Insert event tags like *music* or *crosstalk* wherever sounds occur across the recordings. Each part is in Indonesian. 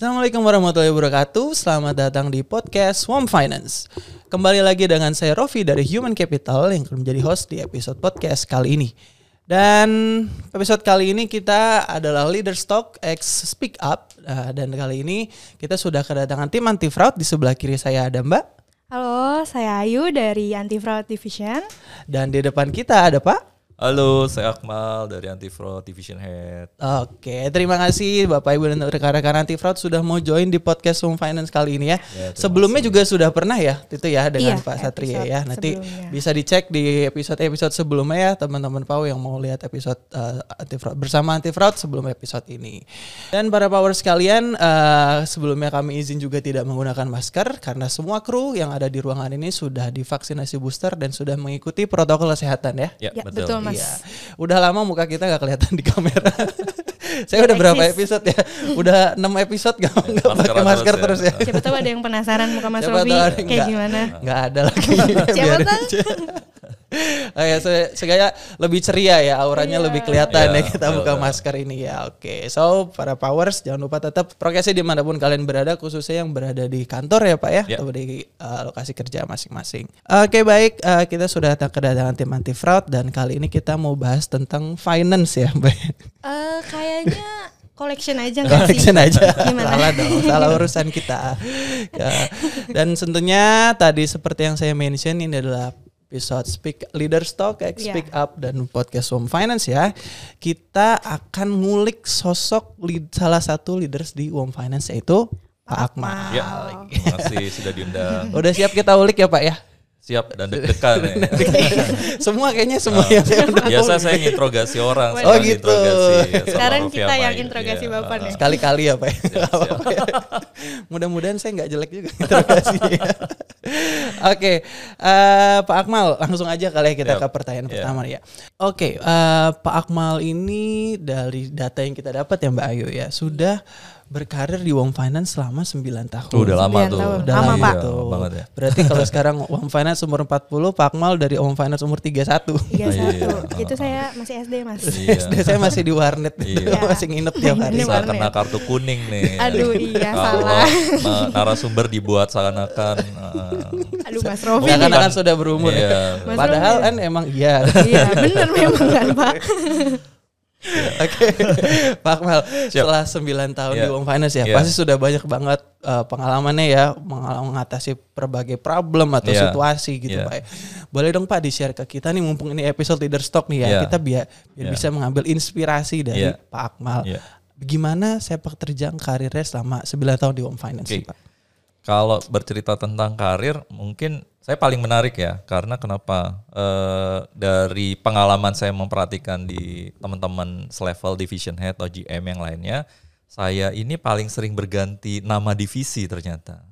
Assalamualaikum warahmatullahi wabarakatuh. Selamat datang di podcast Swamp Finance. Kembali lagi dengan saya Rofi dari Human Capital yang akan menjadi host di episode podcast kali ini. Dan episode kali ini kita adalah Leader Stock X Speak Up Nah, dan kali ini kita sudah kedatangan tim anti fraud di sebelah kiri saya ada Mbak Halo, saya Ayu dari Anti Fraud Division. dan di depan kita ada Pak. Halo, saya Akmal dari Anti Fraud Division Head. Oke, terima kasih Bapak Ibu dan rekan-rekan anti fraud sudah mau join di podcast Home Finance kali ini ya. Ya, Sebelumnya juga sudah pernah ya, itu ya dengan Iya, Pak Satria ya. Nanti sebelumnya. bisa dicek di episode-episode sebelumnya ya teman-teman Pau yang mau lihat episode eh, anti fraud bersama anti fraud sebelum episode ini. Dan para power sekalian, eh, sebelumnya kami izin juga tidak menggunakan masker karena semua kru yang ada di ruangan ini sudah divaksinasi booster dan sudah mengikuti protokol kesehatan ya. Ya, Ya, betul, Mas. Iya. Udah lama muka kita gak kelihatan di kamera. *laughs* Saya udah berapa episode ya? Udah 6 episode gak, nggak Maskeran pakai masker terus terus ya. ya. Siapa tahu ada yang penasaran muka Mas Siapa Robi kayak enggak. gimana. Nggak ada lagi. Siapa tahu? Aja. Oh ya, se- segaya lebih ceria ya, auranya Iya. lebih kelihatan Iya, ya kita betul, buka masker ini ya. Oke, so para powers jangan lupa tetap prokesnya di mana pun kalian berada, khususnya yang berada di kantor ya pak ya, Iya. atau di uh, lokasi kerja masing-masing. Oke baik, uh, kita sudah datang kedatangan tim anti fraud dan kali ini kita mau bahas tentang finance ya, mbak. Eh, kayaknya collection aja nggak sih? Collection aja. Gimana? Salah dong, salah urusan kita. Ya. Dan tentunya tadi seperti yang saya mention ini adalah episode Speak Leader Stock, X Iya. Speak Up dan podcast Home Finance ya. Kita akan ngulik sosok lead, salah satu leaders di Home Finance yaitu Pak Akmal. Ya, terima kasih sudah diundang. Udah siap kita ulik ya Pak ya? Siap dan deg-degan ya. *laughs* semua kayaknya semua yang saya udah Biasa saya nginterogasi orang. Oh, gitu. Sekarang kita yang interogasi Iya, Bapak uh, nih. Sekali-kali ya Pak. *laughs* Mudah-mudahan saya nggak jelek juga interogasinya. *laughs* Oke, eh, Pak Akmal langsung aja kali ya kita Yap. ke pertanyaan Iya. pertama ya. Oke, eh, Pak Akmal ini dari data yang kita dapat ya Mbak Ayu ya sudah berkarir di Wong Finance selama 9 tahun. Tuh, udah lama tuh. tahun. Udah Lama, lama Pak. Iya, tuh. lama banget ya. Berarti kalau *laughs* sekarang Wong Finance umur 40, Pak Akmal dari Wong Finance umur 31. Tiga satu. Iya. Itu saya masih SD mas. Iya. *laughs* SD saya masih di warnet, Iya. *laughs* masih nginep tiap hari. Warnet. kena kartu kuning nih. Aduh, iya, salah. na- narasumber dibuat seakan-akan uh, Aduh Mas Robi. Karena nih. kan sudah berumur ya. Iya. Padahal kan emang iya. Iya bener memang kan Pak. *laughs* Oke, Pak Akmal, setelah 9 tahun Iya. di Wong Finance ya, Iya. pasti sudah banyak banget eh, pengalamannya ya mengatasi berbagai problem atau Iya. situasi gitu Iya. Pak. Boleh dong Pak di-share ke kita nih mumpung ini episode leader stock nih ya, Iya. kita biar, biar Iya. bisa mengambil inspirasi dari Iya. Pak Akmal. Iya. Gimana sepak terjang karirnya selama 9 tahun di Wong Finance sih, Pak? Kalau bercerita tentang karir, mungkin saya paling menarik ya, karena kenapa? Eh, dari pengalaman saya memperhatikan di teman-teman selevel division head atau GM yang lainnya, saya ini paling sering berganti nama divisi ternyata.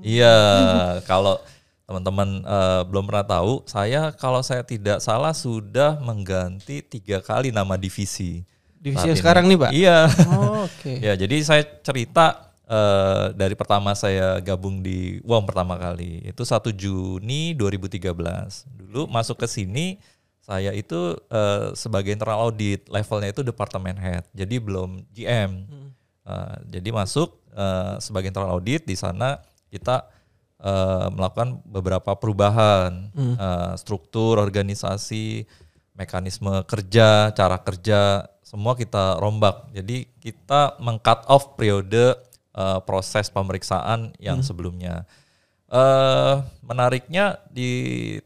Iya, kalau teman-teman eh, belum pernah tahu, saya kalau saya tidak salah sudah mengganti tiga kali nama divisi. Divisi yang sekarang nih, Pak? Iya. Oh, Oke. *laughs* Ya, jadi saya cerita eh, dari pertama saya gabung di WOM pertama kali itu 1 Juni 2013. Dulu masuk ke sini saya itu eh, sebagai internal audit, levelnya itu departemen head. Jadi belum GM. Eh, jadi masuk eh, sebagai internal audit di sana kita eh, melakukan beberapa perubahan eh, struktur organisasi, mekanisme kerja, cara kerja, semua kita rombak. Jadi kita meng-cut off periode eh, proses pemeriksaan yang sebelumnya. Eh menariknya di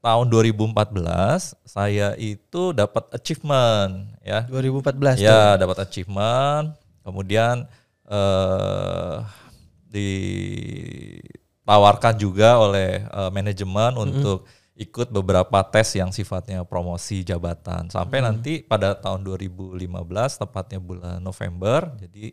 tahun 2014 saya itu dapat achievement ya. 2014 tuh. Ya, dapat achievement. Kemudian eh ditawarkan juga oleh eh, manajemen untuk ikut beberapa tes yang sifatnya promosi jabatan. Sampai nanti pada tahun 2015 tepatnya bulan November, jadi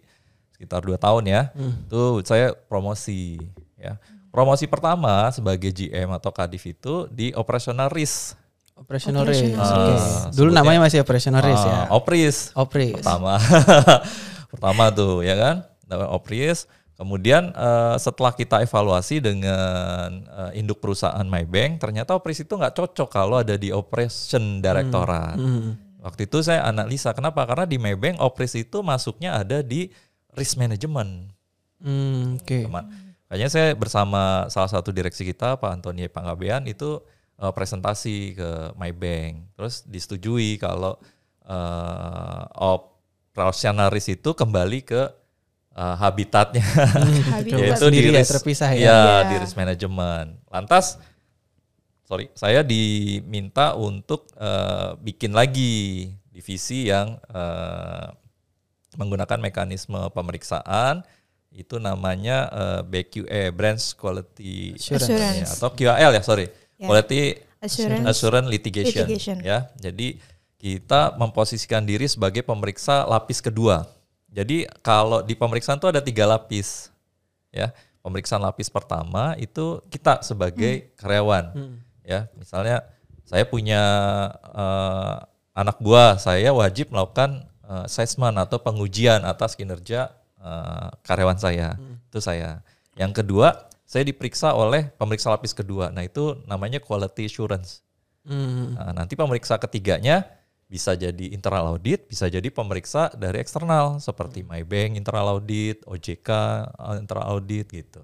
sekitar dua tahun ya. Tuh saya promosi ya. Promosi pertama sebagai GM atau Kadif itu di operational risk. Operational Operational risk. Ah, Dulu namanya masih operational risk ya. Ah, Opris Opris. pertama *laughs* pertama tuh ya kan dapat opris kemudian eh, setelah kita evaluasi dengan eh, induk perusahaan MyBank ternyata opris itu nggak cocok kalau ada di operation directorate Hmm. waktu itu saya analisa kenapa karena di MyBank opris itu masuknya ada di risk management Hmm, Oke. Teman. Kayaknya saya bersama salah satu direksi kita Pak Antoni Panggabean itu eh, presentasi ke Maybank. Terus disetujui kalau eh operasionalis itu kembali ke eh, habitatnya. *laughs* Habitat. yaitu di ya, risk, terpisah ya? ya, di risk management. Lantas sorry, saya diminta untuk eh, bikin lagi divisi yang eh, menggunakan mekanisme pemeriksaan itu namanya eh, BQE Branch Quality Assurance. ya, atau QAL ya sorry. Ya. Quality Assurance. Assurance Litigation, Litigation. ya jadi kita memposisikan diri sebagai pemeriksa lapis kedua. Jadi kalau di pemeriksaan itu ada tiga lapis ya. Pemeriksaan lapis pertama itu kita sebagai karyawan ya. Misalnya saya punya eh, anak buah saya wajib melakukan eh, assessment atau pengujian atas kinerja eh, karyawan saya itu saya yang kedua saya diperiksa oleh pemeriksa lapis kedua nah itu namanya quality assurance Hmm. Nah, nanti pemeriksa ketiganya bisa jadi internal audit, bisa jadi pemeriksa dari eksternal seperti Maybank internal audit, OJK uh, internal audit gitu.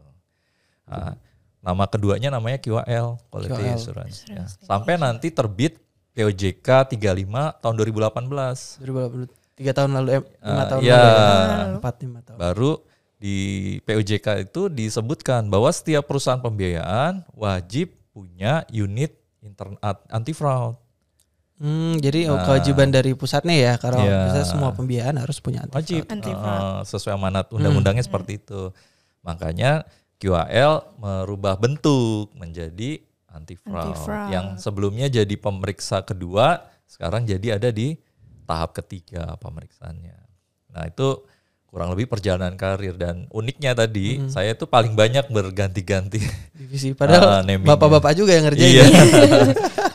Nah, nama keduanya namanya QAL, Quality QAL. Assurance. ya. Sampai nanti terbit POJK 35 tahun 2018. 2020, tiga tahun lalu, eh, lima Ah, tahun iya. lalu ya. Empat lima tahun. Baru di POJK itu disebutkan bahwa setiap perusahaan pembiayaan wajib punya unit intern anti fraud. Hmm, jadi oh, kewajiban dari pusatnya ya, kalau Nah. Iya. misalnya semua pembiayaan harus punya anti wajib Anti eh, fraud. sesuai amanat undang-undangnya seperti itu makanya QAL merubah bentuk menjadi anti fraud Anti-fraud. yang sebelumnya jadi pemeriksa kedua sekarang jadi ada di tahap ketiga pemeriksaannya nah itu kurang lebih perjalanan karir dan uniknya tadi saya itu paling banyak berganti-ganti divisi. Padahal Ah, namingnya. bapak-bapak juga yang ngerjain. iya ya.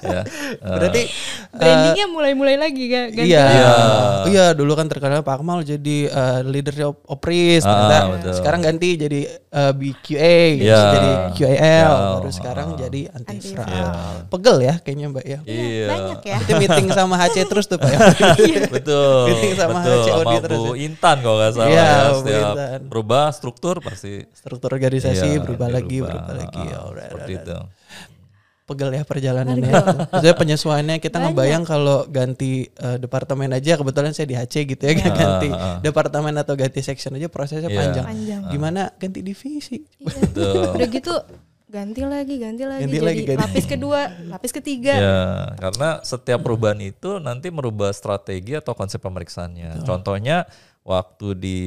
*laughs* ya Berarti Brandingnya mulai-mulai lagi gak? ganti Iya, Iya. iya dulu kan terkenal Pak Akmal jadi eh, leader op opris, Ah, ternyata betul. sekarang ganti jadi eh, BQA, gitu, Iya. jadi QAL, Iya. baru sekarang jadi anti fraud. Iya. Pegel ya kayaknya Mbak ya. iya Banyak ya. Itu meeting sama HC terus tuh Pak ya. *laughs* betul Meeting sama betul HCOD sama terus Bu ya. Intan kalau nggak salah Iya, ya Bu setiap berubah struktur pasti Struktur organisasi iya, berubah lagi, dirubah. berubah lagi. Ah, Alright, seperti alright. itu Pegel ya perjalanannya. Maksudnya penyesuaiannya kita ngebayang kalau ganti eh, departemen aja kebetulan saya di HC gitu ya ganti ah, ah. departemen atau ganti section aja prosesnya Iya. panjang. Panjang. Gimana ganti divisi? Iya. Udah gitu ganti lagi, ganti lagi. Ganti jadi lagi, ganti. lapis kedua, lapis ketiga. Ya, karena setiap perubahan itu nanti merubah strategi atau konsep pemeriksaannya. Contohnya waktu di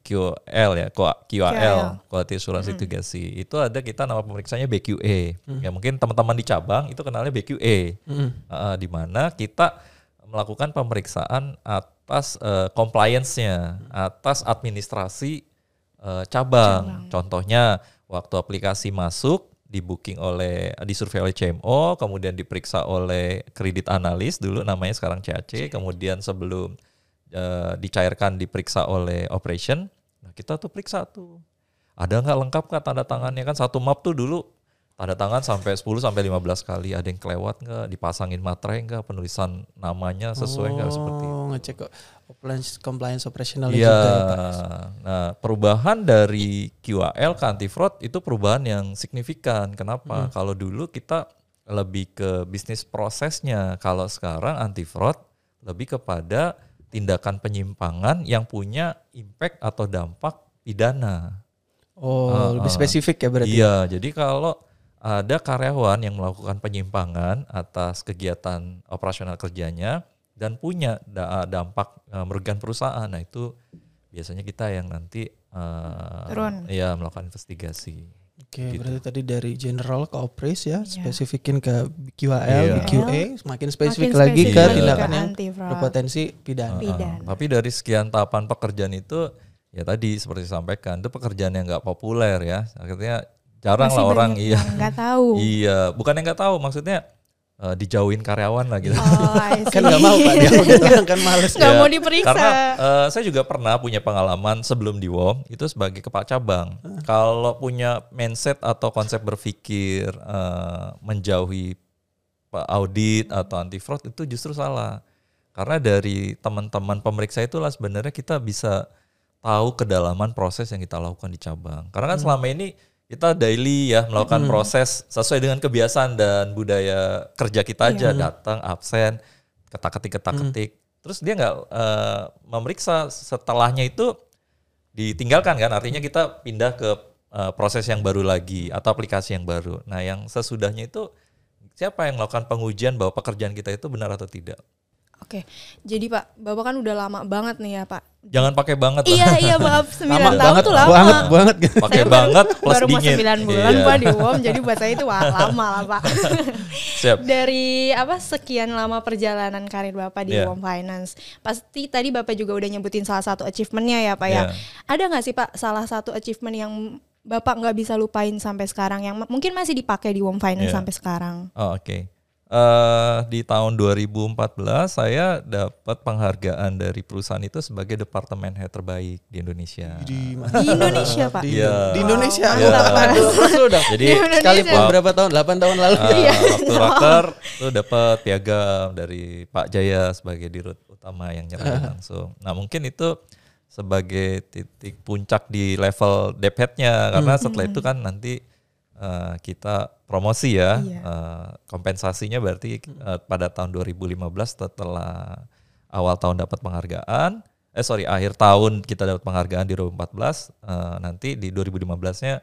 QL ya, QAL, QAL. Quality Assurance Litigasi, itu ada kita nama pemeriksanya BQA. Ya mungkin teman-teman di cabang itu kenalnya BQA. Uh, di mana kita melakukan pemeriksaan atas uh, compliance-nya, atas administrasi uh, cabang. Contohnya waktu aplikasi masuk di booking oleh disurvey oleh CMO, kemudian diperiksa oleh kredit analis dulu namanya sekarang CAC, kemudian sebelum uh, dicairkan diperiksa oleh operation. Nah, kita tuh periksa tuh. Ada nggak lengkap nggak tanda tangannya kan satu map tuh dulu tanda tangan sampai 10 sampai 15 kali ada yang kelewat nggak dipasangin materai nggak penulisan namanya sesuai nggak seperti itu. Oh, ngecek compliance, compliance operational Iya. juga ya, Pak. Nah, perubahan dari QAL ke anti fraud itu perubahan yang signifikan. Kenapa? Kalau dulu kita lebih ke bisnis prosesnya, kalau sekarang anti fraud lebih kepada tindakan penyimpangan yang punya impact atau dampak pidana. Oh, lebih spesifik ya berarti. Iya, jadi kalau ada karyawan yang melakukan penyimpangan atas kegiatan operasional kerjanya dan punya da- dampak eh, merugikan perusahaan, nah itu biasanya kita yang nanti eh, Turun. iya melakukan investigasi. Oke, Gitu. berarti tadi dari general ke opris ya, spesifikin ke QAL, Iya. BQA, semakin spesifik Makin lagi ke spesifik lagi tindakan ke yang berpotensi pidana. Pidana. Uh, tapi dari sekian tahapan pekerjaan itu ya tadi seperti disampaikan itu pekerjaan yang nggak populer ya. Akhirnya jarang Masih lah orang iya. yang nggak tahu. Iya, bukan yang nggak tahu maksudnya eh, dijauhin karyawan lah gitu. Oh. *laughs* Kan nggak mau Pak dia udah orang kan males. Nggak Ya, mau diperiksa. Karena eh, saya juga pernah punya pengalaman sebelum di WOM itu sebagai kepala cabang. Kalau punya mindset atau konsep berpikir eh, menjauhi pa- audit atau anti fraud itu justru salah. Karena dari teman-teman pemeriksa itulah sebenarnya kita bisa tahu kedalaman proses yang kita lakukan di cabang. Karena kan selama ini kita daily ya melakukan proses sesuai dengan kebiasaan dan budaya kerja kita aja. Datang absen ketak ketik ketak ketik terus dia nggak eh, memeriksa setelahnya itu ditinggalkan kan? Artinya kita pindah ke eh, proses yang baru lagi atau aplikasi yang baru. Nah yang sesudahnya itu siapa yang melakukan pengujian bahwa pekerjaan kita itu benar atau tidak Oke, jadi Pak, Bapak kan udah lama banget nih ya Pak. jangan pakai banget lah. Iya iya maaf *laughs* 9 Lama tahun banget, tuh lama. banget banget. gitu. pakai *laughs* baru- banget plus baru mau dingin 9 bulan Iya. Pak di UOM, jadi buat saya itu wah *laughs* lama lah Pak. siap Dari apa sekian lama perjalanan karir Bapak di Iya. UOM Finance, pasti tadi Bapak juga udah nyebutin salah satu achievementnya ya Pak ya. Iya. Ada nggak sih Pak salah satu achievement yang Bapak nggak bisa lupain sampai sekarang yang mungkin masih dipakai di UOM Finance Iya. sampai sekarang? Oh, Oke. Eh, di tahun 2014 saya dapat penghargaan dari perusahaan itu sebagai departemen head terbaik di Indonesia. Di, Di Indonesia Pak. di, Iya. di Indonesia. Wow, Mas. terus lu udah. Jadi Di Indonesia. Sekalipun Wow. berapa tahun? 8 tahun lalu. eh, Iya. waktu raker tuh dapat piagam dari Pak Jaya sebagai dirut utama yang nyerahin *laughs* langsung. Nah mungkin itu sebagai titik puncak di level dep head-nya karena setelah itu kan nanti eh, kita promosi ya Iya. Eh, kompensasinya berarti eh, pada tahun 2015 setelah awal tahun dapat penghargaan eh sorry akhir tahun kita dapat penghargaan di 2014 eh, nanti di 2015-nya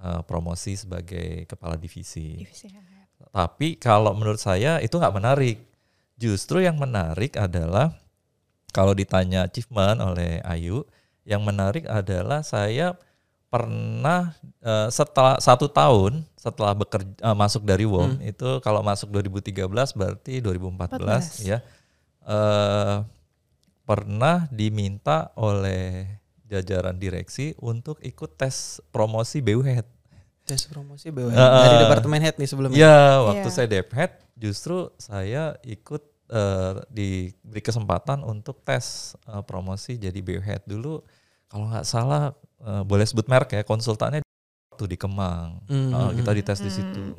eh, promosi sebagai kepala divisi. Divisi head. Tapi kalau menurut saya itu nggak menarik. Justru yang menarik adalah kalau ditanya achievement oleh Ayu, yang menarik adalah saya pernah eh, setelah satu tahun setelah bekerja eh, masuk dari WOM itu kalau masuk 2013 berarti 2014 ya eh, pernah diminta oleh jajaran direksi untuk ikut tes promosi BU Head. Tes promosi BUMN Eh, dari eh. departemen head nih sebelumnya. Ya, waktu Iya. saya Dephead justru saya ikut eh, diberi kesempatan untuk tes eh, promosi jadi BU Head dulu. Kalau nggak salah eh, boleh sebut merek ya, konsultannya waktu di Kemang. Hmm. Eh, kita dites di situ.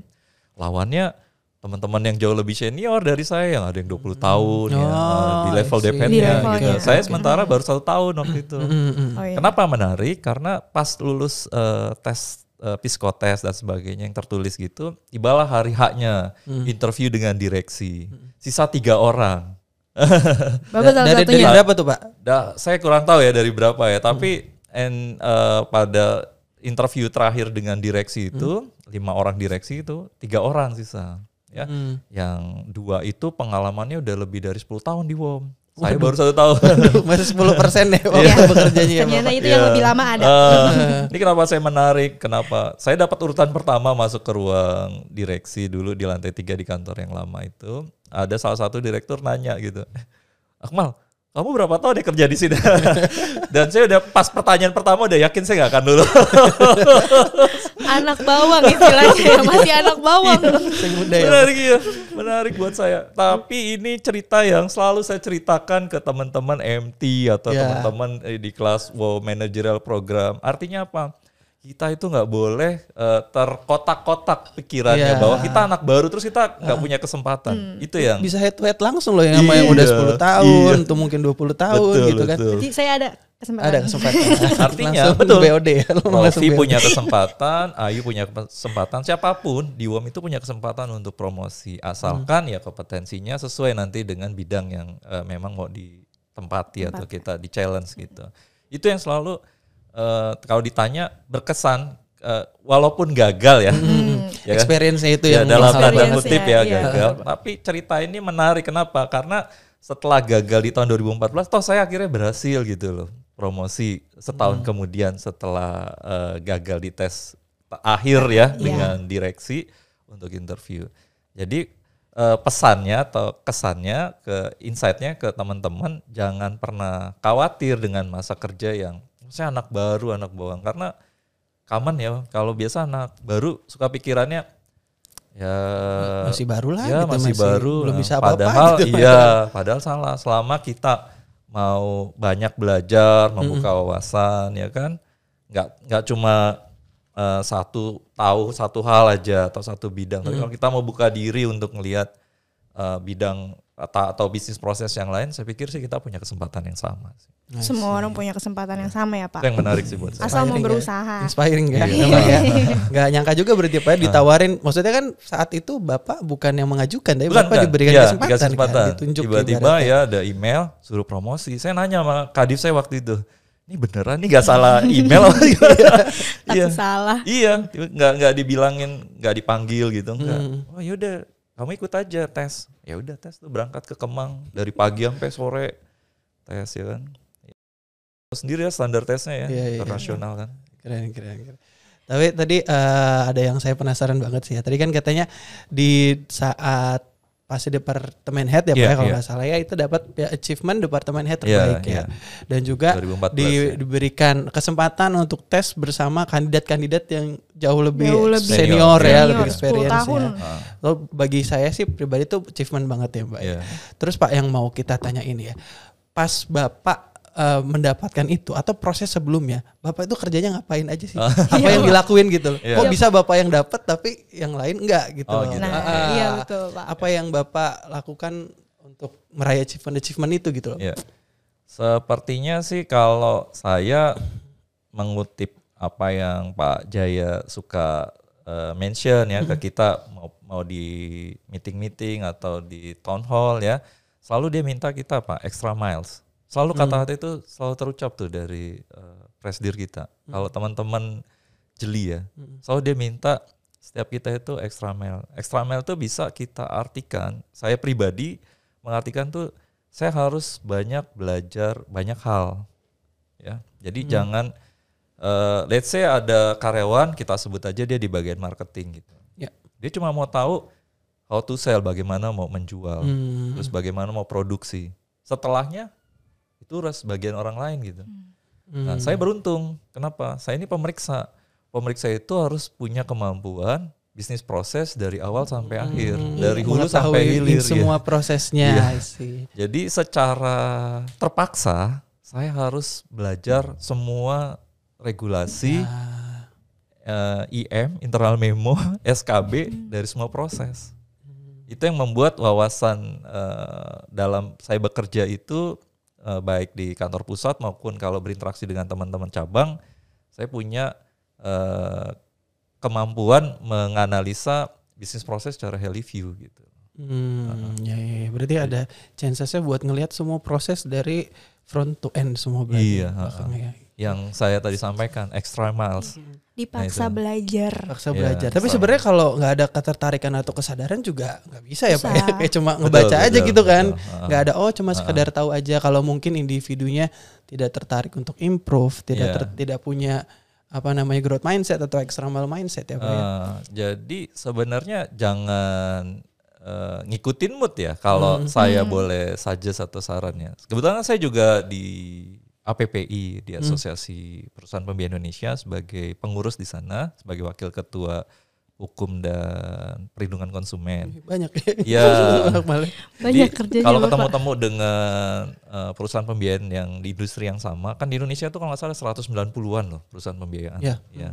Lawannya teman-teman yang jauh lebih senior dari saya yang ada yang 20 tahun ya, Oh, eh, di level I see. Dephead Di ya levelnya, gitu. oke, Saya oke. sementara baru satu tahun waktu itu. Oh, iya. Kenapa menarik? Karena pas lulus eh, tes eh, psikotes dan sebagainya yang tertulis gitu, tibalah hari haknya Hmm. interview dengan direksi. Sisa tiga orang. Bapak salah dari, dari satunya. berapa tuh, Pak? Da, saya kurang tahu ya dari berapa ya, tapi and, eh, pada interview terakhir dengan direksi itu lima orang direksi itu tiga orang sisa. Ya, Hmm. yang dua itu pengalamannya udah lebih dari 10 tahun di WOM. Saya baru satu tahun. *laughs* Masih 10 persen deh waktu Iya. bekerjanya ya, Ternyata Bapak. itu yang Iya. lebih lama ada. Eh, ini kenapa saya menarik? Kenapa? Saya dapat urutan pertama masuk ke ruang direksi dulu di lantai tiga di kantor yang lama itu. Ada salah satu direktur nanya gitu, "Eh, Akmal, kamu berapa tahun ya kerja di sini? *laughs* Dan saya udah pas pertanyaan pertama udah yakin saya nggak akan dulu. *laughs* anak bawang istilahnya masih anak bawang. Muda ya. menarik ya, menarik buat saya. Tapi ini cerita yang selalu saya ceritakan ke teman-teman MT atau Ya. teman-teman eh, di kelas wow managerial program. Artinya apa? Kita itu nggak boleh eh, terkotak-kotak pikirannya Ya. bahwa kita anak baru terus kita nggak punya kesempatan. Itu yang Bisa head to head langsung loh yang sama yang udah Iya, 10 tahun, iya. tuh mungkin 20 tahun Betul, gitu kan. betul. Jadi saya ada kesempatan. Ada kesempatan. *laughs* Artinya, betul. BOD ya. punya *laughs* kesempatan, Ayu punya kesempatan, siapa pun di WOM itu punya kesempatan untuk promosi asalkan ya kompetensinya sesuai nanti dengan bidang yang eh, memang mau ditempati atau kita di challenge gitu. Itu yang selalu eh, kalau ditanya berkesan eh, walaupun gagal ya. *laughs* ya kan? Experience-nya itu ya yang dalam tanda kutip ya iya. gagal. Tapi cerita ini menarik kenapa? Karena setelah gagal di tahun 2014, toh saya akhirnya berhasil gitu loh promosi setahun kemudian setelah eh, gagal di tes akhir ya dengan direksi untuk interview. Jadi eh, pesannya atau kesannya ke insightnya ke teman-teman jangan pernah khawatir dengan masa kerja yang saya anak baru anak bawang. Karena common ya kalau biasa anak baru suka pikirannya ya Masih baru lah ya gitu, masih, masih baru belum bisa apa-apa padahal gitu. iya padahal. salah. Selama kita mau banyak belajar membuka wawasan ya kan nggak nggak cuma eh, satu tahu satu hal aja atau satu bidang. Tapi kalau kita mau buka diri untuk melihat eh, bidang atau, atau bisnis proses yang lain, saya pikir sih kita punya kesempatan yang sama. Sih. Semua orang punya kesempatan yang sama ya Pak. Itu yang menarik sih buat saya. Asal mau Inspiring ya. berusaha. Inspiring ya, Iya. memang ya. Nggak nyangka juga berarti Pak ya, ditawarin. Maksudnya kan saat itu Bapak bukan yang mengajukan, tapi Bukan, Bapak kan? diberikan Iya, kesempatan, dikasih kesempatan. kan, ditunjuk Tiba-tiba ibaratnya. ya ada email suruh promosi. Saya nanya sama kadif saya waktu itu, ini beneran nih gak salah email *laughs* apa gimana? Iya. Salah. Iya, nggak nggak dibilangin, nggak dipanggil gitu, enggak. Hmm. Oh yaudah, kamu ikut aja tes. Ya udah tes tuh berangkat ke Kemang dari pagi sampai sore tes ya kan. Sendiri ya standar tesnya ya, iya. internasional kan. Keren, keren, keren. Tapi tadi eh, ada yang saya penasaran banget sih ya. Tadi kan katanya di saat pas di departemen head ya Pak Iya, ya, kalau iya. nggak salah ya itu dapat ya, achievement departemen head Iya, terbaik iya. ya. Dan juga 2014 di- ya. diberikan kesempatan untuk tes bersama kandidat-kandidat yang jauh lebih, Jauh lebih senior, ya, senior, lebih 10 experience tahun. ya. Ah, Lalu bagi saya sih pribadi itu achievement banget ya Mbak. ya. Iya. Terus Pak yang mau kita tanya ini ya, pas Bapak eh, mendapatkan itu atau proses sebelumnya, Bapak itu kerjanya ngapain aja sih? Apa yang dilakuin gitu? loh? Iya. Kok bisa Bapak yang dapat tapi yang lain enggak gitu? Oh, loh. gitu. Nah, Ah, iya betul Pak. Apa yang Bapak lakukan untuk meraih achievement-achievement itu gitu loh? Ya. Sepertinya sih kalau saya mengutip apa yang Pak Jaya suka eh, mention ya ke kita mau mau di meeting-meeting atau di town hall ya, selalu dia minta kita apa extra miles. Selalu kata-kata itu selalu terucap tuh dari eh, presidir kita. Kalau teman-teman jeli ya, selalu dia minta setiap kita itu extra mile. Extra mile tuh bisa kita artikan. Saya pribadi mengartikan tuh saya harus banyak belajar banyak hal ya jadi jangan eh, let's say ada karyawan kita sebut aja dia di bagian marketing gitu Ya. dia cuma mau tahu how to sell bagaimana mau menjual Hmm. terus bagaimana mau produksi setelahnya itu harus bagian orang lain gitu nah Hmm. saya beruntung kenapa saya ini pemeriksa pemeriksa itu harus punya kemampuan bisnis proses dari awal sampai akhir dari hulu sampai hilir ya. semua prosesnya Iya. sih. Jadi secara terpaksa saya harus belajar semua regulasi Ah, eh, IM, internal memo, *laughs* SKB dari semua proses. Itu yang membuat wawasan eh, dalam saya bekerja itu eh, baik di kantor pusat maupun kalau berinteraksi dengan teman-teman cabang, saya punya eh, kemampuan menganalisa bisnis proses secara heli view gitu. Hmm, ya, ya, ya. berarti ada chancesnya buat ngelihat semua proses dari front to end semua berarti. Iya, belakangnya. Yang saya tadi sampaikan extra miles. Dipaksa Nah, itu. belajar. paksa Iya, belajar. Tapi sebenarnya kalau nggak ada ketertarikan atau kesadaran juga nggak bisa ya pak. Ya? *laughs* Kayak cuma Betul, ngebaca aja betul, gitu kan. betul. Nggak ada oh cuma sekedar tahu aja. Kalau mungkin individunya tidak tertarik untuk improve, tidak Iya. ter- tidak punya apa namanya growth mindset atau external mindset ya pak. ya? Eh, jadi sebenarnya jangan eh, ngikutin mood ya kalau saya boleh suggest atau sarannya. Kebetulan saya juga di APPI di Asosiasi Perusahaan Pembiayaan Indonesia sebagai pengurus di sana sebagai wakil ketua hukum dan perlindungan konsumen. Banyak *laughs* Ya. Banyak kerjanya Kalau ketemu-temu dengan eh, perusahaan pembiayaan yang di industri yang sama, kan di Indonesia itu kalau nggak salah 190-an loh perusahaan pembiayaan Ya. ya,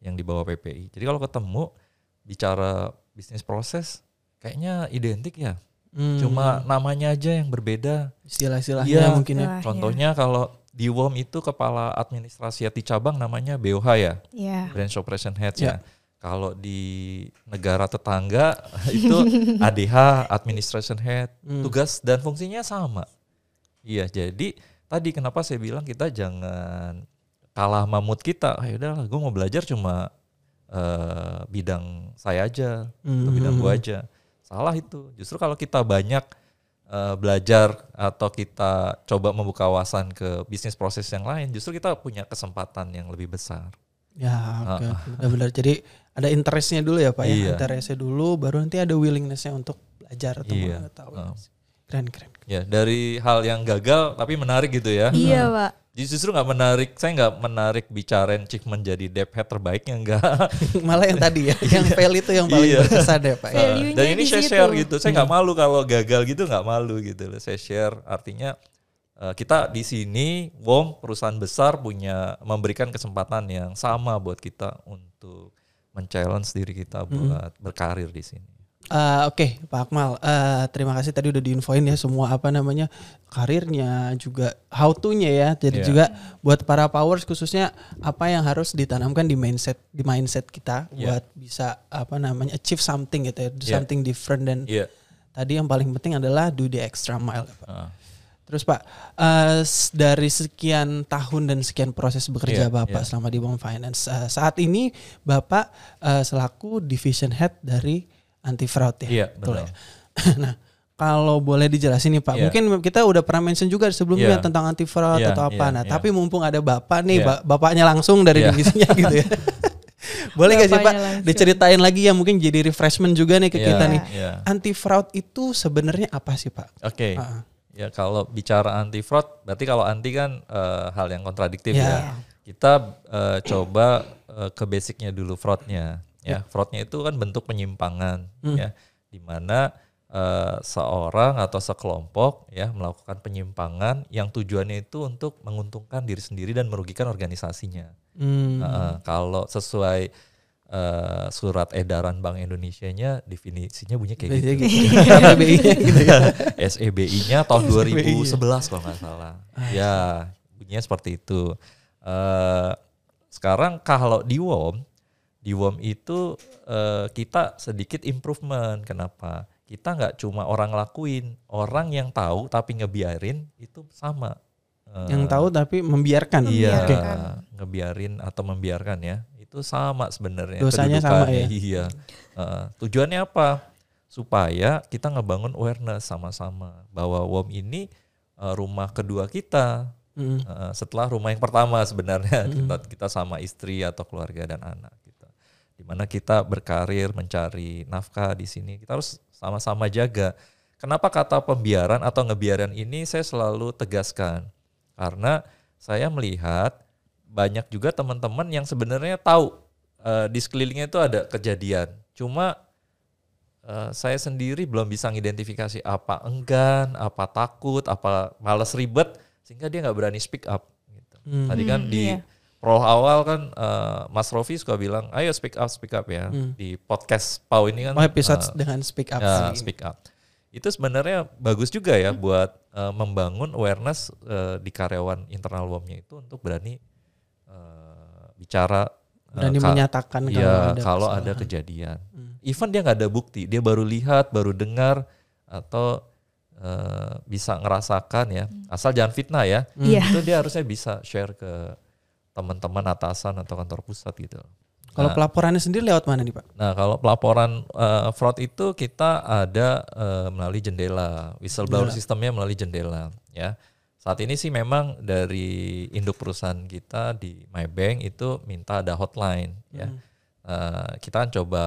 yang di bawah PPI. Jadi kalau ketemu bicara bisnis proses, kayaknya identik ya. Hmm, Cuma namanya aja yang berbeda. istilah-istilahnya Iya. mungkin ya. Istilahnya. Contohnya kalau di WOM itu kepala administrasi hati cabang namanya BOH ya, Iya. Branch Operation Head Ya. ya. Kalau di negara tetangga *laughs* itu ADH Administration Head, Hmm. tugas dan fungsinya sama. Iya, jadi tadi kenapa saya bilang kita jangan kalah mamut kita. Ah, udahlah, gue mau belajar cuma eh, bidang saya aja, atau bidang Hmm. gua aja. Salah itu. Justru kalau kita banyak eh, belajar atau kita coba membuka wawasan ke bisnis proses yang lain, justru kita punya kesempatan yang lebih besar. Ya, oke. Benar-benar. Jadi ada interestnya dulu ya Pak ya. Iya. Interestnya dulu, baru nanti ada willingnessnya untuk belajar atau Iya. mengetahui. Heeh. Keren, keren. Ya, dari hal yang gagal tapi menarik gitu ya. Iya Pak. Justru nggak menarik, saya nggak menarik bicarain achievement jadi debt head terbaiknya enggak. *laughs* Malah yang tadi ya, *laughs* yang fail itu yang paling Iya. berkesan ya Pak. ya. Value-nya Dan ini saya share gitu, saya nggak malu kalau gagal gitu nggak malu gitu loh. Saya share artinya eh, kita di sini, WOM perusahaan besar punya memberikan kesempatan yang sama buat kita untuk men-challenge diri kita buat berkarir di sini. Eh, Oke, Pak Akmal, eh, terima kasih tadi udah diinfoin ya semua apa namanya karirnya juga how to-nya ya. Jadi Iya. juga buat para powers khususnya apa yang harus ditanamkan di mindset di mindset kita Iya. buat bisa apa namanya achieve something gitu ya, do Iya. something different dan Iya. tadi yang paling penting adalah do the extra mile. Pak. Ah. Terus Pak, s- dari sekian tahun dan sekian proses bekerja Iya, Bapak iya. selama di Bank Finance, eh, saat ini Bapak eh, selaku division head dari anti fraud ya. Iya, betul ya. *laughs* nah, kalau boleh dijelasin nih Pak, Iya. mungkin kita udah pernah mention juga sebelumnya Iya. tentang anti fraud Iya, atau apa. iya, nah, iya. tapi mumpung ada Bapak nih, ba- bapaknya langsung dari Iya. divisinya *laughs* gitu ya. *laughs* boleh gak sih Pak langsung. diceritain lagi ya mungkin jadi refreshment juga nih ke Iya, kita nih. iya. Anti fraud itu sebenarnya apa sih Pak? Oke. Ah. Ya kalau bicara anti fraud, berarti kalau anti kan eh, hal yang kontradiktif Ya. ya. Kita eh, coba eh, ke basicnya dulu fraudnya. Ya, fraudnya itu kan bentuk penyimpangan, ya, di mana eh, seorang atau sekelompok ya melakukan penyimpangan yang tujuannya itu untuk menguntungkan diri sendiri dan merugikan organisasinya. Hmm. Heeh, kalau sesuai eh, surat edaran Bank Indonesia-nya definisinya bunyinya kayak gitu. Biasanya *laughs* gitu. *laughs* KPBI-nya gitu ya. SEBI-nya tahun 2011 kalau nggak salah. Ya, bunyinya seperti itu. Eh sekarang kalau di WOM, di WOM itu eh, kita sedikit improvement. Kenapa? Kita nggak cuma orang lakuin, orang yang tahu tapi ngebiarin itu sama. Eh, Yang tahu tapi membiarkan. Iya, Oke. ngebiarin atau membiarkan ya. Itu sama sebenarnya. Dosanya sama ya? Iya. Heeh. tujuannya apa? Supaya kita ngebangun awareness sama-sama bahwa WOM ini eh, rumah kedua kita. Mm. Heeh, setelah rumah yang pertama sebenarnya kita kita sama istri atau keluarga dan anak. Di mana kita berkarir mencari nafkah di sini kita harus sama-sama jaga. Kenapa kata pembiaran atau ngebiaran ini saya selalu tegaskan karena saya melihat banyak juga teman-teman yang sebenarnya tahu eh, di sekelilingnya itu ada kejadian. Cuma eh, saya sendiri belum bisa mengidentifikasi apa enggan, apa takut, apa males ribet sehingga dia nggak berani speak up. Gitu. Hmm. Tadi kan Hmm, di iya. Prol awal kan eh, Mas Rofi suka bilang, ayo speak up, speak up ya Hmm. di podcast Pau ini kan. Oh, episode eh, dengan speak up. ya, sih. speak up. Itu sebenarnya bagus juga ya buat eh, membangun awareness eh, di karyawan internal WOM-nya itu untuk berani eh, bicara Berani ka- menyatakan kalau Iya, ada kalau ada kejadian. Hmm. Even dia nggak ada bukti, dia baru lihat, baru dengar atau eh, bisa ngerasakan ya. Asal jangan fitnah ya. Iya. Itu dia harusnya bisa share ke teman-teman atasan atau kantor pusat gitu. Kalau Nah, pelaporannya sendiri lewat mana nih Pak? Nah, kalau pelaporan eh, fraud itu kita ada eh, melalui jendela, whistleblower Jendela. sistemnya melalui jendela, ya. Saat ini sih memang dari induk perusahaan kita di MyBank itu minta ada hotline, ya. Hmm. Eh, kita kan coba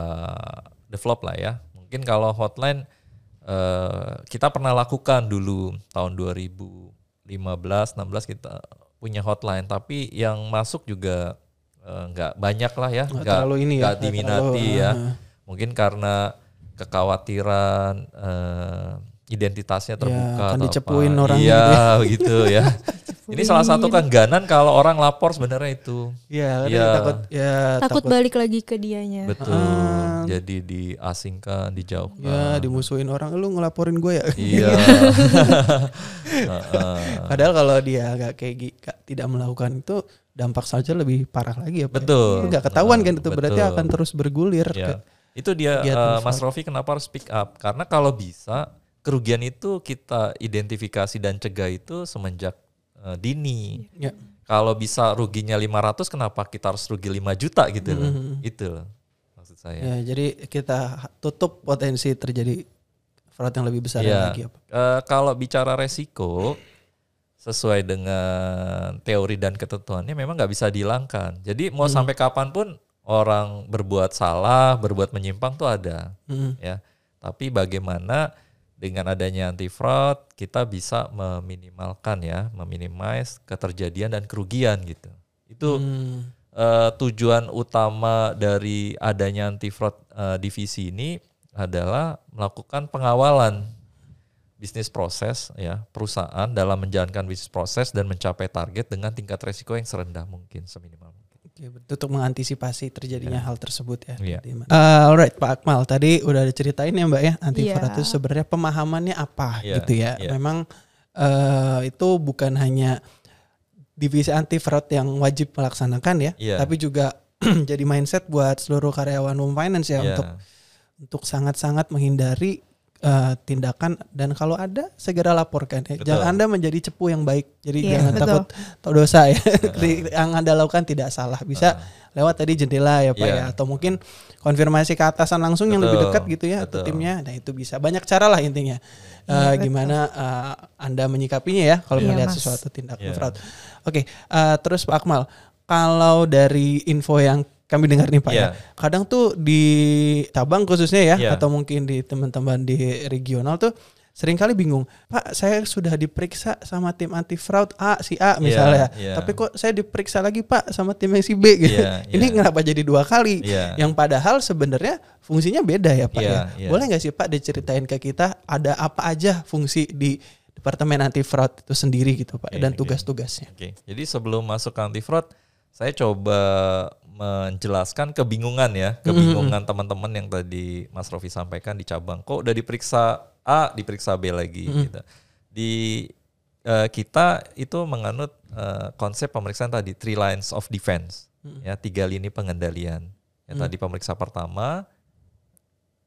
develop lah ya. Mungkin kalau hotline eh, kita pernah lakukan dulu tahun 2015, 16 kita punya hotline, tapi yang masuk juga eh, nggak banyak lah ya, Nggak terlalu ini ya, diminati terlalu, ya. ah. Mungkin karena kekhawatiran eh, identitasnya terbuka akan atau dicepuin apa. orang Iya, *laughs* gitu begitu ya. *laughs* Ini salah satu keengganan kalau orang lapor sebenarnya itu. Iya, Iya. takut ya takut, balik lagi ke dianya. Betul. Ah. Jadi diasingkan, dijauhkan. ya dimusuhin orang lu ngelaporin gue ya. *laughs* Iya. Heeh. Padahal kalau dia nggak kayak nggak tidak melakukan itu dampak saja lebih parah lagi ya Pak. Betul. Nggak ketahuan kan itu berarti Betul. akan terus bergulir. Ya. ke- Itu dia eh, Mas Rofi kenapa harus speak up? Karena kalau bisa kerugian itu kita identifikasi dan cegah itu semenjak eh, dini. Ya. Kalau bisa ruginya 500 kenapa kita harus rugi 5 juta gitu loh. Mhm. Itu loh maksud saya. Ya, jadi kita tutup potensi terjadi fraud yang lebih besar Iya. lagi apa? Eh, kalau bicara resiko sesuai dengan teori dan ketentuannya memang nggak bisa dihilangkan. Jadi mau Hmm. sampai kapan pun orang berbuat salah, berbuat menyimpang tuh ada, Hmm. ya. Tapi bagaimana dengan adanya anti fraud kita bisa meminimalkan ya, meminimize keterjadian dan kerugian gitu. Itu Hmm. eh, tujuan utama dari adanya anti fraud eh, divisi ini adalah melakukan pengawalan bisnis proses ya perusahaan dalam menjalankan bisnis proses dan mencapai target dengan tingkat resiko yang serendah mungkin seminimal. Oke, betul untuk mengantisipasi terjadinya hal tersebut ya. Iya. Di mana. Eh, alright, Pak Akmal. Tadi udah diceritain ya Mbak ya, anti Iya. fraud itu sebenarnya pemahamannya apa Iya, gitu ya. iya. Memang eh, itu bukan hanya divisi anti fraud yang wajib melaksanakan ya, Iya. tapi juga *clears throat* jadi mindset buat seluruh karyawan Home Finance ya Iya. untuk untuk sangat-sangat menghindari eh, tindakan dan kalau ada segera laporkan ya. Betul. Jangan Anda menjadi cepu yang baik. Jadi Iya, jangan betul. takut tau dosa ya. yang Anda lakukan tidak salah. Bisa lewat tadi jendela ya Pak Iya. ya atau mungkin konfirmasi ke atasan langsung yang lebih Betul, dekat gitu ya atau betul. timnya. Nah, itu bisa. Banyak cara lah intinya. Eh, Iya, betul. gimana eh, Anda menyikapinya ya kalau Iya, melihat Mas. sesuatu tindakan Iya. fraud. Oke, eh, terus Pak Akmal, kalau dari info yang kami dengar nih Pak ya, Iya. kadang tuh di cabang khususnya ya, Iya. atau mungkin di teman-teman di regional tuh sering kali bingung, Pak saya sudah diperiksa sama tim anti fraud A si A misalnya, iya. tapi kok saya diperiksa lagi Pak sama tim yang si B gitu. Iya, Ini iya. kenapa jadi dua kali? Iya. Yang padahal sebenarnya fungsinya beda ya Pak Iya, ya. iya. Boleh nggak sih Pak diceritain ke kita ada apa aja fungsi di Departemen Anti Fraud itu sendiri gitu Pak Oke, dan tugas-tugasnya. Oke, jadi sebelum masuk ke anti fraud, saya coba menjelaskan kebingungan ya, kebingungan teman-teman yang tadi Mas Rofi sampaikan di cabang. Kok udah diperiksa A, diperiksa B lagi gitu. Di eh, kita itu menganut eh, konsep pemeriksaan tadi three lines of defense, ya tiga lini pengendalian. Ya tadi pemeriksa pertama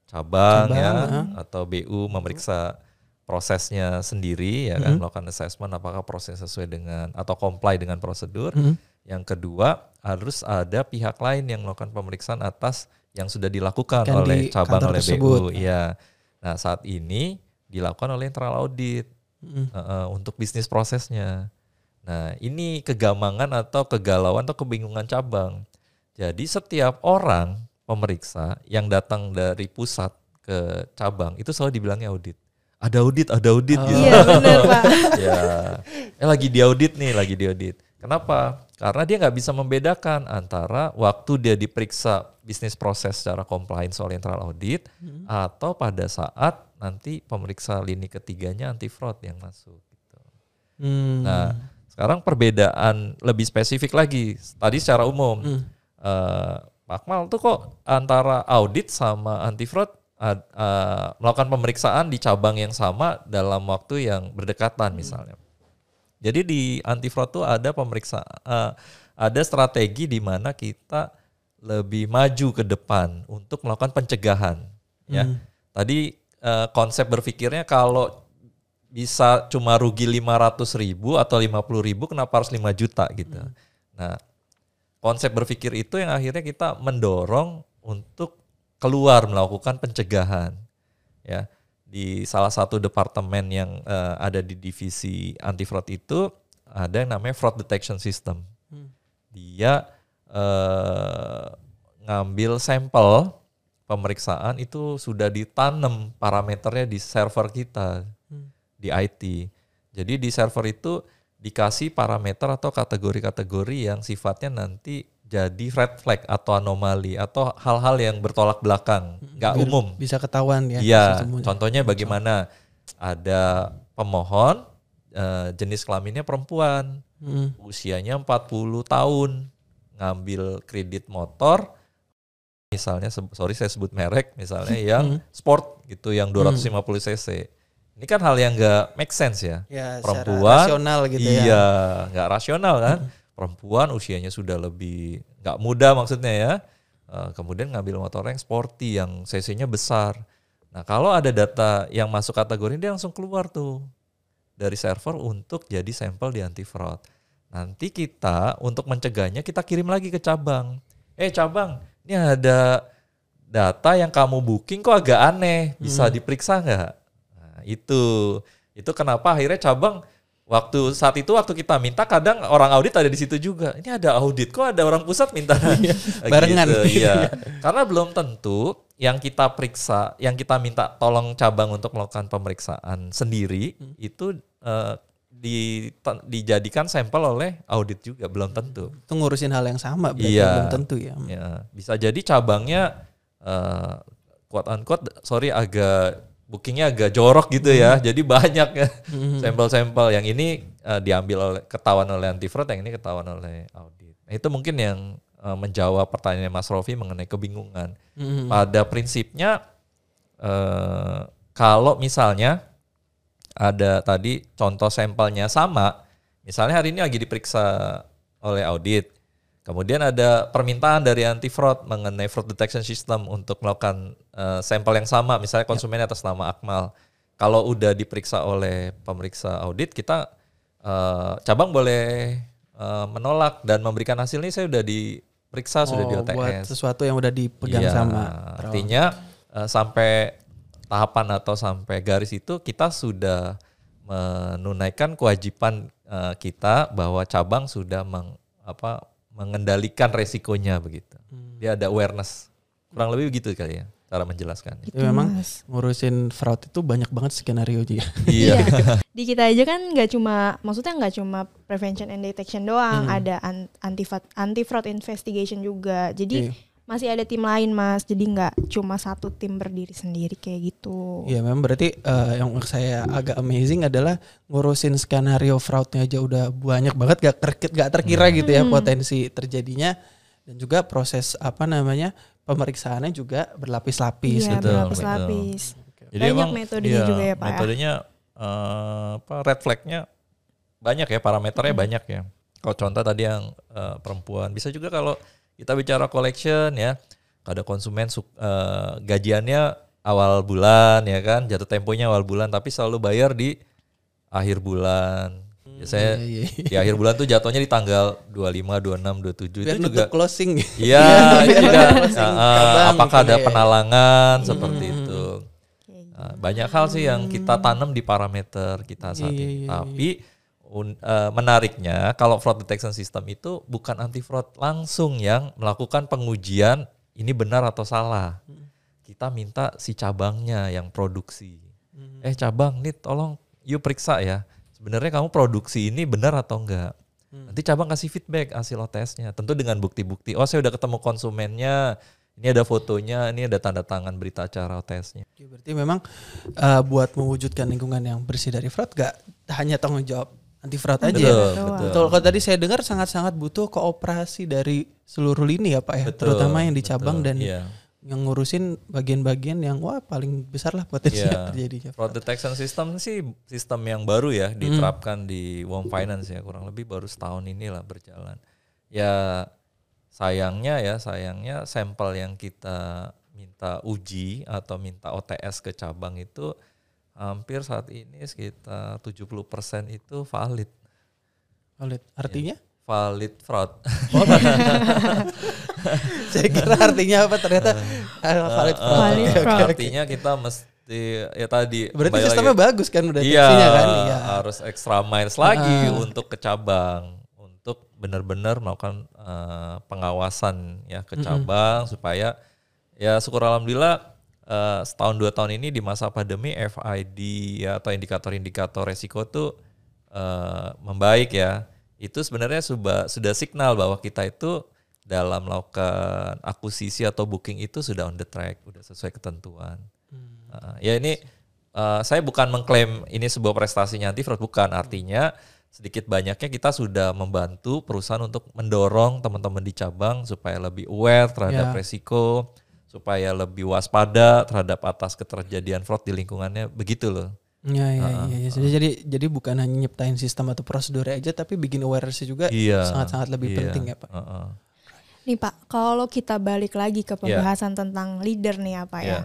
cabang, Cabang, ya ah. atau BU memeriksa prosesnya sendiri ya kan melakukan assessment apakah proses sesuai dengan atau comply dengan prosedur. Mhm. Yang kedua harus ada pihak lain yang melakukan pemeriksaan atas yang sudah dilakukan Kan oleh di cabang oleh tersebut. BU. Iya. Nah saat ini dilakukan oleh internal audit Mhm. eh, eh, untuk bisnis prosesnya. Nah ini kegamangan atau kegalauan atau kebingungan cabang. Jadi setiap orang pemeriksa yang datang dari pusat ke cabang itu selalu dibilangnya audit. Ada audit, ada audit gitu. Iya benar Pak. *laughs* ya, eh lagi diaudit nih, lagi diaudit. Kenapa? Karena dia nggak bisa membedakan antara waktu dia diperiksa bisnis proses secara compliance oleh internal audit atau pada saat nanti pemeriksa lini ketiganya anti fraud yang masuk. Gitu. Hmm. Nah, sekarang perbedaan lebih spesifik lagi. Tadi secara umum, Hmm. eh, Pak Akmal tuh kok antara audit sama anti fraud ad- eh, melakukan pemeriksaan di cabang yang sama dalam waktu yang berdekatan misalnya. Jadi di anti fraud tuh ada pemeriksa eh, ada strategi di mana kita lebih maju ke depan untuk melakukan pencegahan. Ya, tadi eh, konsep berpikirnya kalau bisa cuma rugi 500 ribu atau 50 ribu kenapa harus 5 juta gitu. Nah konsep berpikir itu yang akhirnya kita mendorong untuk keluar melakukan pencegahan ya. Di salah satu departemen yang eh, ada di divisi anti fraud itu ada yang namanya fraud detection system. Dia eh, ngambil sampel pemeriksaan itu sudah ditanam parameternya di server kita di IT jadi di server itu dikasih parameter atau kategori-kategori yang sifatnya nanti jadi red flag atau anomali atau hal-hal yang bertolak belakang, nggak umum. Bisa ketahuan ya. Iya, contohnya bagaimana? Ada pemohon eh, jenis kelaminnya perempuan, Hmm. usianya 40 tahun, ngambil kredit motor, misalnya sorry saya sebut merek, misalnya *laughs* yang sport gitu, yang 250 cc. Ini kan hal yang nggak make sense ya Ya, perempuan rasional gitu ya. iya nggak rasional kan perempuan usianya sudah lebih nggak muda maksudnya ya. Eh, kemudian ngambil motor yang sporty yang cc-nya besar. Nah kalau ada data yang masuk kategori ini, dia langsung keluar tuh dari server untuk jadi sampel di anti fraud nanti kita untuk mencegahnya kita kirim lagi ke cabang. Eh cabang ini ada data yang kamu booking kok agak aneh. Bisa diperiksa nggak? Nah, itu. Itu kenapa akhirnya cabang waktu saat itu waktu kita minta kadang orang audit ada di situ juga. Ini ada audit kok ada orang pusat minta *laughs* *laughs* Barengan. Gitu, *laughs* iya. Karena belum tentu yang kita periksa, yang kita minta tolong cabang untuk melakukan pemeriksaan sendiri itu eh, di, dijadikan sampel oleh audit juga belum tentu. Itu ngurusin hal yang sama berarti Iya. belum tentu ya. Ya, bisa jadi cabangnya eh quote unquote sorry agak bookingnya agak jorok gitu ya. Jadi banyak ya sampel-sampel yang ini eh, diambil oleh ketahuan oleh anti fraud, yang ini ketahuan oleh audit. Nah, itu mungkin yang eh, menjawab pertanyaan Mas Rofi mengenai kebingungan. Hmm. Pada prinsipnya eh, kalau misalnya ada tadi contoh sampelnya sama, misalnya hari ini lagi diperiksa oleh audit, kemudian ada permintaan dari anti fraud mengenai fraud detection system untuk melakukan eh, sampel yang sama, misalnya konsumen atas nama Akmal. Kalau udah diperiksa oleh pemeriksa audit, kita eh, cabang boleh eh, menolak dan memberikan hasilnya saya udah diperiksa sudah di Oh, OTS. buat sesuatu yang udah dipegang Iya, sama. Artinya eh, sampai tahapan atau sampai garis itu kita sudah menunaikan kewajiban eh, kita bahwa cabang sudah meng, apa, mengendalikan resikonya begitu. Hmm. Dia ada awareness. Kurang lebih begitu kali ya cara menjelaskan. Gitu, Tapi memang Mas. ngurusin fraud itu banyak banget skenario juga. *laughs* iya. *laughs* Di kita aja kan nggak cuma, maksudnya nggak cuma prevention and detection doang, Hmm. ada an- anti fraud anti fraud investigation juga. Jadi Iya. Masih ada tim lain mas, jadi nggak cuma satu tim berdiri sendiri kayak gitu. Iya memang berarti eh, yang saya agak amazing adalah ngurusin skenario fraudnya aja udah banyak banget gak, ter- gak terkira gitu ya potensi terjadinya dan juga proses apa namanya pemeriksaannya juga berlapis-lapis Iya, gitu. betul, berlapis-lapis. Jadi Banyak emang, metodenya iya, juga ya, Pak, ya? Metodenya eh, apa red flagnya banyak ya parameternya Hmm. banyak ya. Kalau contoh tadi yang eh, perempuan bisa juga kalau kita bicara collection ya, ada konsumen eh, gajiannya awal bulan ya kan, jatuh temponya awal bulan tapi selalu bayar di akhir bulan. Biasanya Iya, iya, iya. di akhir bulan tuh jatuhnya di tanggal 25, 26, 27 Biar itu juga closing. Iya, *laughs* itu biar juga closing ah, ah, cabang apakah ada ya. penalangan seperti itu. Kayak gitu. Nah, banyak hal sih yang kita tanam di parameter kita saat Iya, ini. iya, Tapi un- eh, menariknya kalau fraud detection system itu bukan anti fraud langsung yang melakukan pengujian ini benar atau salah. Kita minta si cabangnya yang produksi. Eh cabang, nih tolong yuk periksa ya. Sebenarnya kamu produksi ini benar atau enggak? Nanti cabang kasih feedback hasil OTS-nya. Tentu dengan bukti-bukti. Oh saya udah ketemu konsumennya. Ini ada fotonya, ini ada tanda tangan berita acara OTS-nya. Oke, Berarti memang eh, buat mewujudkan lingkungan yang bersih dari fraud gak hanya tanggung jawab anti fraud aja ya. Betul, Betul. betul. Betul. Kalau tadi saya dengar sangat-sangat butuh kooperasi dari seluruh lini ya Pak ya, Betul, terutama yang di cabang betul, dan iya. yang ngurusin bagian-bagian yang wah paling besar lah potensi Iya. *laughs* terjadinya. Fraud detection system sih sistem yang baru ya diterapkan di Wom Finance ya kurang lebih baru setahun inilah berjalan. Ya sayangnya ya sayangnya sampel yang kita minta uji atau minta OTS ke cabang itu hampir saat ini sekitar 70% itu valid. Valid. Artinya? Valid fraud. *laughs* saya kira artinya apa ternyata ah, valid fraud. Valid Oke, oke, fraud. oke. Artinya kita mesti ya tadi Berarti sistemnya lagi- bagus kan udah Iya, kan? Iya. harus extra miles lagi Ah. untuk ke cabang untuk benar-benar melakukan eh, pengawasan ya ke cabang supaya ya syukur alhamdulillah eh, setahun dua tahun ini di masa pandemi FID ya atau indikator-indikator resiko tuh eh, membaik ya. Itu sebenarnya sudah sudah signal bahwa kita itu dalam melakukan akuisisi atau booking itu sudah on the track, sudah sesuai ketentuan. Uh, ya ini uh, saya bukan mengklaim ini sebuah prestasinya anti fraud bukan artinya sedikit banyaknya kita sudah membantu perusahaan untuk mendorong teman-teman di cabang supaya lebih aware terhadap Ya. resiko supaya lebih waspada terhadap atas keterjadian fraud di lingkungannya begitu loh. Iya, iya, Ah, iya, iya. Jadi, jadi jadi bukan hanya nyiptain sistem atau prosedur aja tapi bikin awareness juga Iya. sangat-sangat lebih iya, penting ya, Pak. uh-uh. Nih Pak, kalau kita balik lagi ke Iya. pembahasan tentang leader nih apa Iya. ya,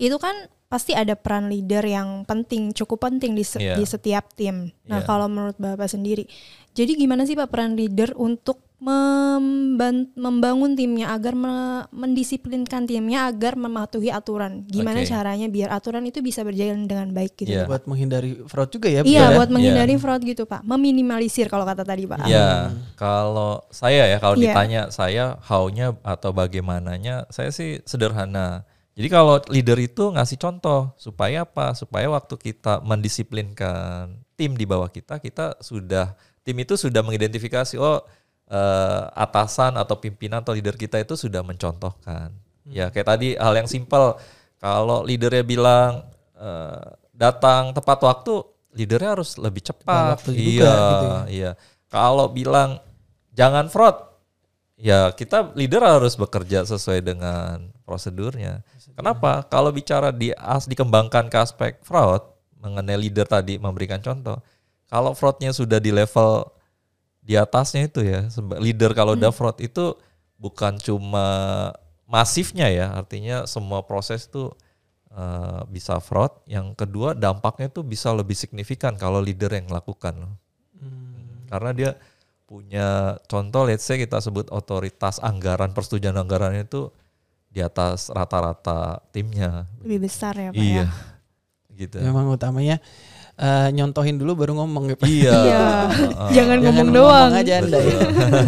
itu kan pasti ada peran leader yang penting, cukup penting di, se- Iya. di setiap tim. Nah Iya. kalau menurut Bapak sendiri, jadi gimana sih Pak peran leader untuk membangun timnya agar me- mendisiplinkan timnya agar mematuhi aturan? Gimana Oke. caranya biar aturan itu bisa berjalan dengan baik gitu? Iya. Buat menghindari fraud juga ya. Iya, ya? buat menghindari fraud gitu Pak, meminimalisir kalau kata tadi Pak. Ya, kalau saya ya kalau Iya. ditanya saya how-nya atau bagaimananya, saya sih sederhana. Jadi kalau leader itu ngasih contoh supaya apa? Supaya waktu kita mendisiplinkan tim di bawah kita, kita sudah tim itu sudah mengidentifikasi oh eh, atasan atau pimpinan atau leader kita itu sudah mencontohkan. Ya kayak tadi hal yang simpel. Kalau leadernya bilang eh, datang tepat waktu, leadernya harus lebih cepat. waktu juga iya, gitu ya. iya. Kalau bilang jangan fraud, ya kita leader harus bekerja sesuai dengan prosedurnya. Kenapa? Kalau bicara di as dikembangkan ke aspek fraud mengenai leader tadi memberikan contoh, kalau fraudnya sudah di level di atasnya itu ya, leader kalau udah fraud itu bukan cuma masifnya ya, artinya semua proses itu eh, bisa fraud. Yang kedua dampaknya tuh bisa lebih signifikan kalau leader yang melakukan loh. Karena dia punya contoh let's say kita sebut otoritas anggaran persetujuan anggaran itu di atas rata-rata timnya. Lebih besar ya Pak Iya. ya. Gitu. Memang utamanya eh, nyontohin dulu baru ngomong ya Pak. Iya. *laughs* Iya. Jangan ngomong Jangan doang. aja Anda ya.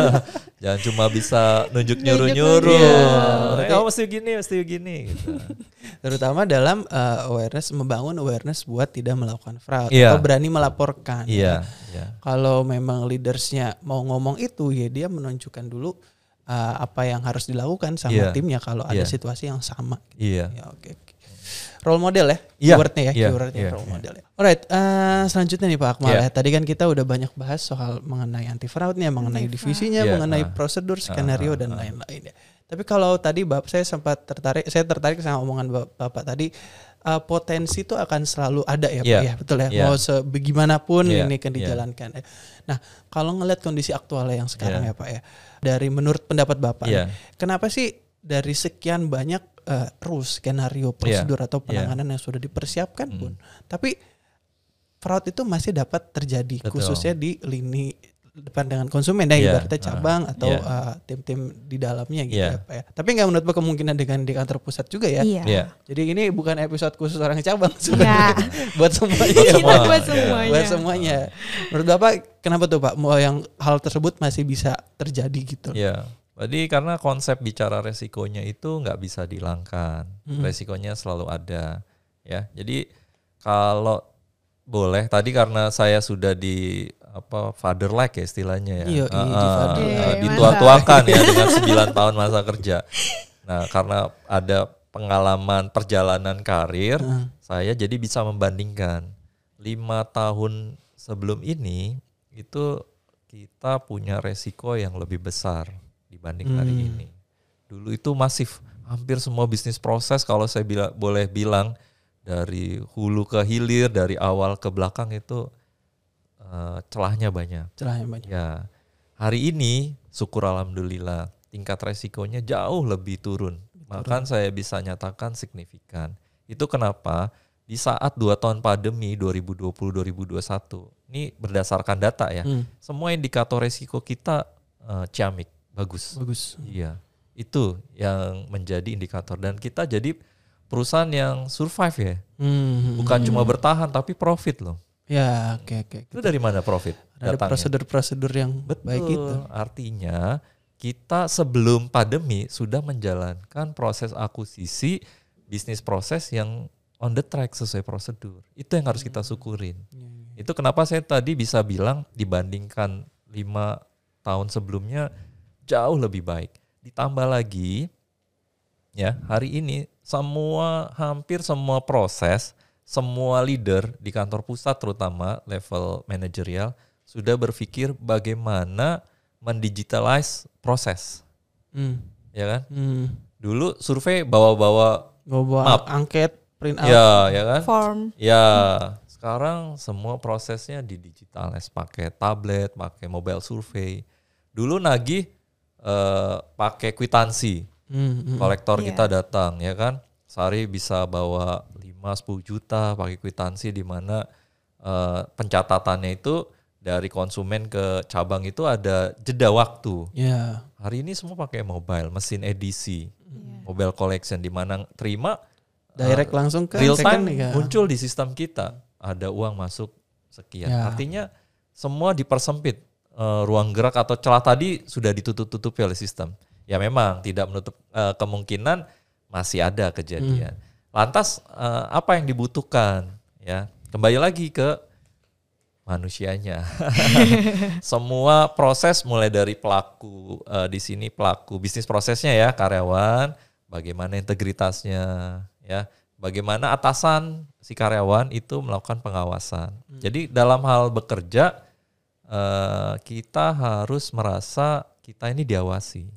*laughs* Jangan cuma bisa nunjuk nyuruh-nyuruh. Iya. Kamu mesti gini, mesti gini gitu. *laughs* Terutama dalam eh, awareness membangun awareness buat tidak melakukan fraud Iya. atau berani melaporkan. Iya, iya. Kalau memang leadersnya mau ngomong itu ya dia menunjukkan dulu eh, apa yang harus dilakukan sama Iya. timnya kalau ada Iya. situasi yang sama. Iya. Ya oke oke. Role model ya, Iya, keywordnya ya, iya, keywordnya iya, role model ya. Alright, eh, selanjutnya nih Pak Akmal Iya. ya. Tadi kan kita udah banyak bahas soal mengenai anti fraudnya, mengenai divisinya, Iya, mengenai ah. prosedur, skenario dan lain-lain ya. Tapi kalau tadi Bapak saya sempat tertarik, saya tertarik sama omongan Bap- Bapak tadi eh, potensi itu akan selalu ada ya Pak Iya, ya, betul ya. iya. Mau sebagaimanapun Iya, ini kan dijalankan. ya. Nah, kalau ngelihat kondisi aktualnya yang sekarang Iya. ya Pak ya. Dari menurut pendapat Bapak, nih, kenapa sih dari sekian banyak eh, rules, skenario, prosedur atau Iya. penanganan yang sudah dipersiapkan pun, tapi fraud itu masih dapat terjadi Betul. khususnya di lini depan dengan konsumen ya Iya, ibaratnya ah, cabang atau iya. eh, tim-tim di dalamnya gitu Iya. ya Pak ya. Tapi nggak menutup kemungkinan dengan di kantor pusat juga ya. Iya. Iya. Jadi ini bukan episode khusus orang cabang sebenarnya. *laughs* buat semuanya. Buat Kita semua. buat Iya. semuanya. Buat semuanya. Menurut Bapak kenapa tuh Pak mau yang hal tersebut masih bisa terjadi gitu? Ya, jadi karena konsep bicara resikonya itu nggak bisa dihilangkan, Hmm. resikonya selalu ada, ya. Jadi kalau boleh, tadi karena saya sudah di apa father like ya istilahnya ya, Iya, like. ah, Iya, ditua-tuakan ya dengan 9 tahun masa kerja. Nah, karena ada pengalaman perjalanan karir, Heeh. saya jadi bisa membandingkan lima tahun sebelum ini itu kita punya resiko yang lebih besar dibanding hari Hmm. ini. Dulu itu masif, hampir semua bisnis proses kalau saya bila, boleh bilang dari hulu ke hilir, dari awal ke belakang itu eh, celahnya banyak. Celahnya banyak. Ya, hari ini syukur alhamdulillah tingkat resikonya jauh lebih turun. Bahkan saya bisa nyatakan signifikan. Itu kenapa di saat dua tahun pandemi 2020-2021, ini berdasarkan data ya, Hmm, semua indikator resiko kita eh, ciamik, bagus. bagus. Iya, itu yang menjadi indikator dan kita jadi perusahaan yang survive ya, Hmm, bukan cuma bertahan tapi profit loh. Ya, oke oke. Itu dari mana profit? Ada prosedur-prosedur yang Betul. baik itu. Artinya kita sebelum pandemi sudah menjalankan proses akuisisi bisnis proses yang on the track sesuai prosedur. Itu yang harus kita syukurin. Itu kenapa saya tadi bisa bilang dibandingkan lima tahun sebelumnya jauh lebih baik. Ditambah lagi ya hari ini semua hampir semua proses semua leader di kantor pusat terutama level manajerial sudah berpikir bagaimana mendigitalize proses Hmm, ya kan hmm. dulu survei bawa-bawa bawa Map. angket, print out. ya ya kan Form. ya sekarang semua prosesnya didigitalize pakai tablet pakai mobile survey dulu nagih eh, pakai kwitansi Hmm, hmm. kolektor Iya. kita datang ya kan sehari bisa bawa 5-10 juta pakai kwitansi di mana eh, pencatatannya itu dari konsumen ke cabang itu ada jeda waktu Ya. hari ini semua pakai mobile mesin edisi Iya. mobile collection di mana terima Direct langsung ke real time ya. muncul di sistem kita ada uang masuk sekian Ya. artinya semua dipersempit Eh, ruang gerak atau celah tadi sudah ditutup-tutupi oleh sistem. Ya memang tidak menutup eh, kemungkinan masih ada kejadian. Lantas eh, apa yang dibutuhkan? Ya kembali lagi ke manusianya. *laughs* *laughs* Semua proses mulai dari pelaku eh, di sini pelaku bisnis prosesnya ya karyawan bagaimana integritasnya ya. Bagaimana atasan si karyawan itu melakukan pengawasan. Jadi dalam hal bekerja eh, kita harus merasa kita ini diawasi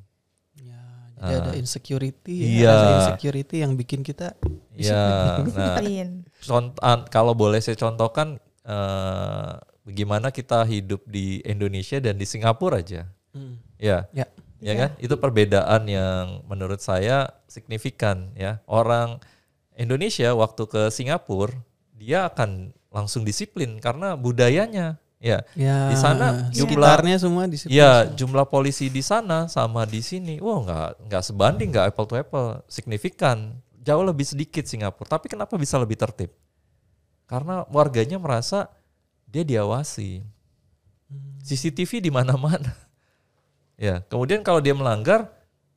Jadi ada insecurity, ya, Iya. rasa insecurity yang bikin kita Iya. Nah, Disiplin. cont- an- kalau boleh saya contohkan eh, bagaimana kita hidup di Indonesia dan di Singapura aja. Hmm. Ya. Ya. Ya kan? Itu perbedaan yang menurut saya signifikan ya. Orang Indonesia waktu ke Singapura dia akan langsung disiplin karena budayanya ya. Ya, Di sana jumlah sekitarnya semua disiplin. Ya, jumlah polisi di sana sama di sini, wah nggak nggak sebanding, nggak apple to apple, signifikan, jauh lebih sedikit Singapura. Tapi kenapa bisa lebih tertib? Karena warganya merasa dia diawasi, CCTV di mana-mana. Ya, kemudian kalau dia melanggar,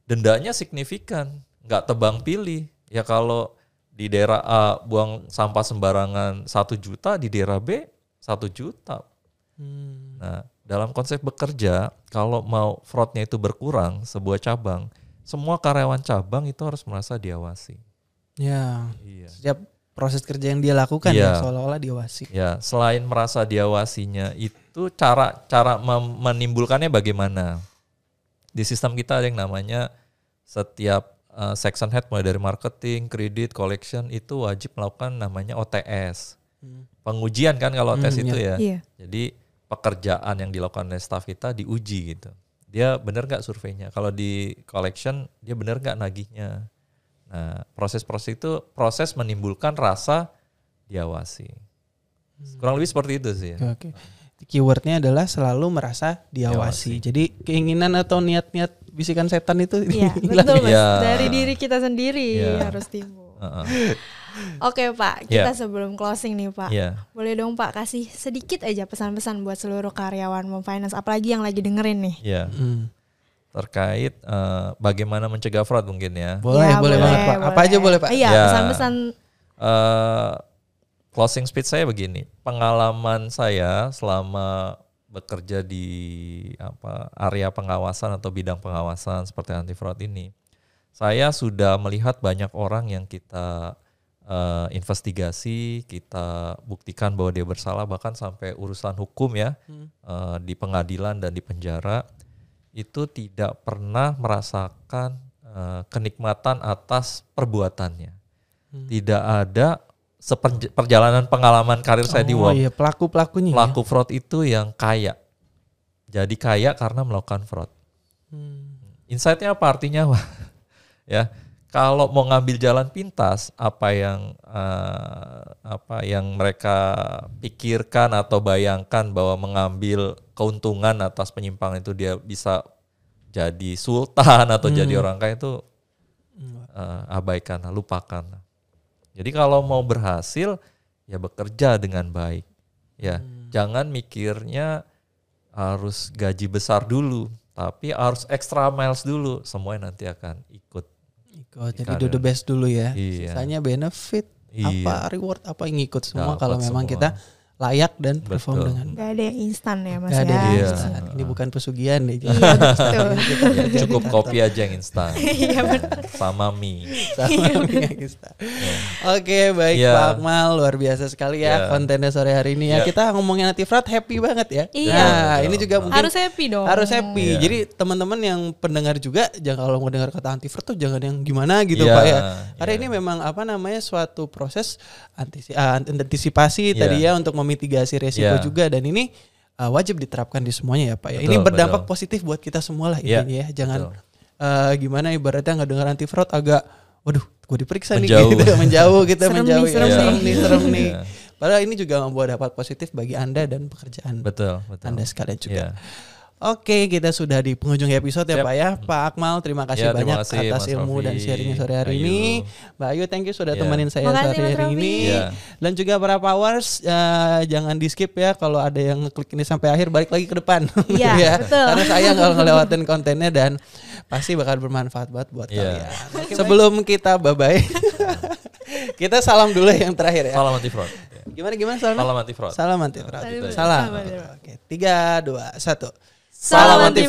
dendanya signifikan, nggak tebang pilih. Ya kalau di daerah A buang sampah sembarangan satu juta, di daerah B satu juta. Hmm. Nah, dalam konsep bekerja, kalau mau fraudnya itu berkurang, sebuah cabang, semua karyawan cabang itu harus merasa diawasi. Ya, Iya. setiap proses kerja yang dia lakukan Iya. ya seolah-olah diawasi. Ya, selain merasa diawasinya, itu cara cara mem- menimbulkannya bagaimana? Di sistem kita ada yang namanya setiap uh, section head mulai dari marketing, kredit, collection itu wajib melakukan namanya OTS. Hmm. Pengujian kan kalau OTS Hmm, itu iya. ya. Iya. Jadi pekerjaan yang dilakukan oleh staff kita diuji gitu. Dia benar nggak surveinya? Kalau di collection dia benar nggak nagihnya? Nah proses-proses itu proses menimbulkan rasa diawasi. Kurang lebih seperti itu sih. Ya. Oke, oke. Keywordnya adalah selalu merasa diawasi. Jadi keinginan atau niat-niat bisikan setan itu Iya, *laughs* hilang. betul Mas. Iya. Dari diri kita sendiri Iya. harus timbul. Heeh. Oke Pak, Iya. kita sebelum closing nih Pak. Iya. Boleh dong Pak kasih sedikit aja pesan-pesan buat seluruh karyawan Mom Finance apalagi yang lagi dengerin nih. Iya. Hmm. Terkait eh, bagaimana mencegah fraud mungkin ya. Boleh, Ya, boleh, banget Pak. Apa aja boleh Pak? Iya, Ya. pesan-pesan Eh, closing speech saya begini, pengalaman saya selama bekerja di apa area pengawasan atau bidang pengawasan seperti anti fraud ini, saya sudah melihat banyak orang yang kita eh, investigasi, kita buktikan bahwa dia bersalah bahkan sampai urusan hukum ya eh, di pengadilan dan di penjara itu tidak pernah merasakan eh, kenikmatan atas perbuatannya tidak ada perjalanan pengalaman karir saya di Oh WOM. iya, pelaku-pelakunya. ya? Pelaku fraud itu yang kaya. Jadi kaya karena melakukan fraud. Hmm. Insight-nya apa artinya? *laughs* Ya, kalau mau ngambil jalan pintas, apa yang eh, apa yang mereka pikirkan atau bayangkan bahwa mengambil keuntungan atas penyimpangan itu dia bisa jadi sultan atau jadi orang kaya itu eh, abaikan, lupakan. Jadi kalau mau berhasil ya bekerja dengan baik. Ya, jangan mikirnya harus gaji besar dulu, tapi harus extra miles dulu. Semuanya nanti akan Ikut, jadi do the best dulu ya. Iya. Sisanya benefit, Iya. apa reward, apa yang ngikut semua Dapat kalau memang semua. kita layak dan perform Betul. dengan Gak ada yang instan ya Mas Gak ada ya. yang Iya. instan. Ini bukan pesugihan nih. Iya, betul. Ya, cukup kopi aja yang instan. *laughs* Iya. Sama mie. Sama dengan instan. Oke, baik Iya. Pak Akmal, luar biasa sekali ya Iya. kontennya sore hari ini ya. Iya. Kita ngomongin anti fraud happy banget ya. Iya. Nah, ini juga mungkin Harus happy dong. harus happy. Iya. Jadi teman-teman yang pendengar juga jangan kalau mau dengar kata anti fraud tuh jangan yang gimana gitu Iya, Pak ya. Karena iya. ini memang apa namanya suatu proses antisi, ah, antisipasi Iya. tadi ya untuk memitigasi resiko Iya. juga dan ini ah, wajib diterapkan di semuanya ya Pak ya. ini Betul, berdampak betul. positif buat kita semua lah Iya, intinya ya. Jangan betul. eh, gimana ibaratnya nggak dengar anti fraud agak waduh gue diperiksa Menjauh. nih gitu menjauh kita Serem menjauh nih, ya. serem serem nih. serem nih Iya. *laughs* padahal ini juga membawa dampak positif bagi anda dan pekerjaan Betul, betul. anda sekalian juga Iya. Oke, kita sudah di penghujung episode ya Siap. Pak ya. Pak Akmal, terima kasih Ya, terima banyak kasih, atas Mas ilmu Rofi. dan sharingnya sore hari Ayu. ini. Mbak Ayu, thank you sudah Ya. temenin saya Makasih, sore hari ini. Ya. Dan juga para powers, eh, jangan di skip ya kalau ada yang ngeklik ini sampai akhir, balik lagi ke depan. Iya, *laughs* Ya. betul. Karena sayang kalau ngelewatin kontennya dan pasti bakal bermanfaat banget buat Ya. kalian. Sebelum kita bye-bye, *laughs* kita salam dulu yang terakhir ya. Salam anti fraud. Gimana gimana salamnya? Salam anti fraud. Salam anti fraud. Salam Salam. anti fraud. Oke, tiga, dua, satu. Salam anti.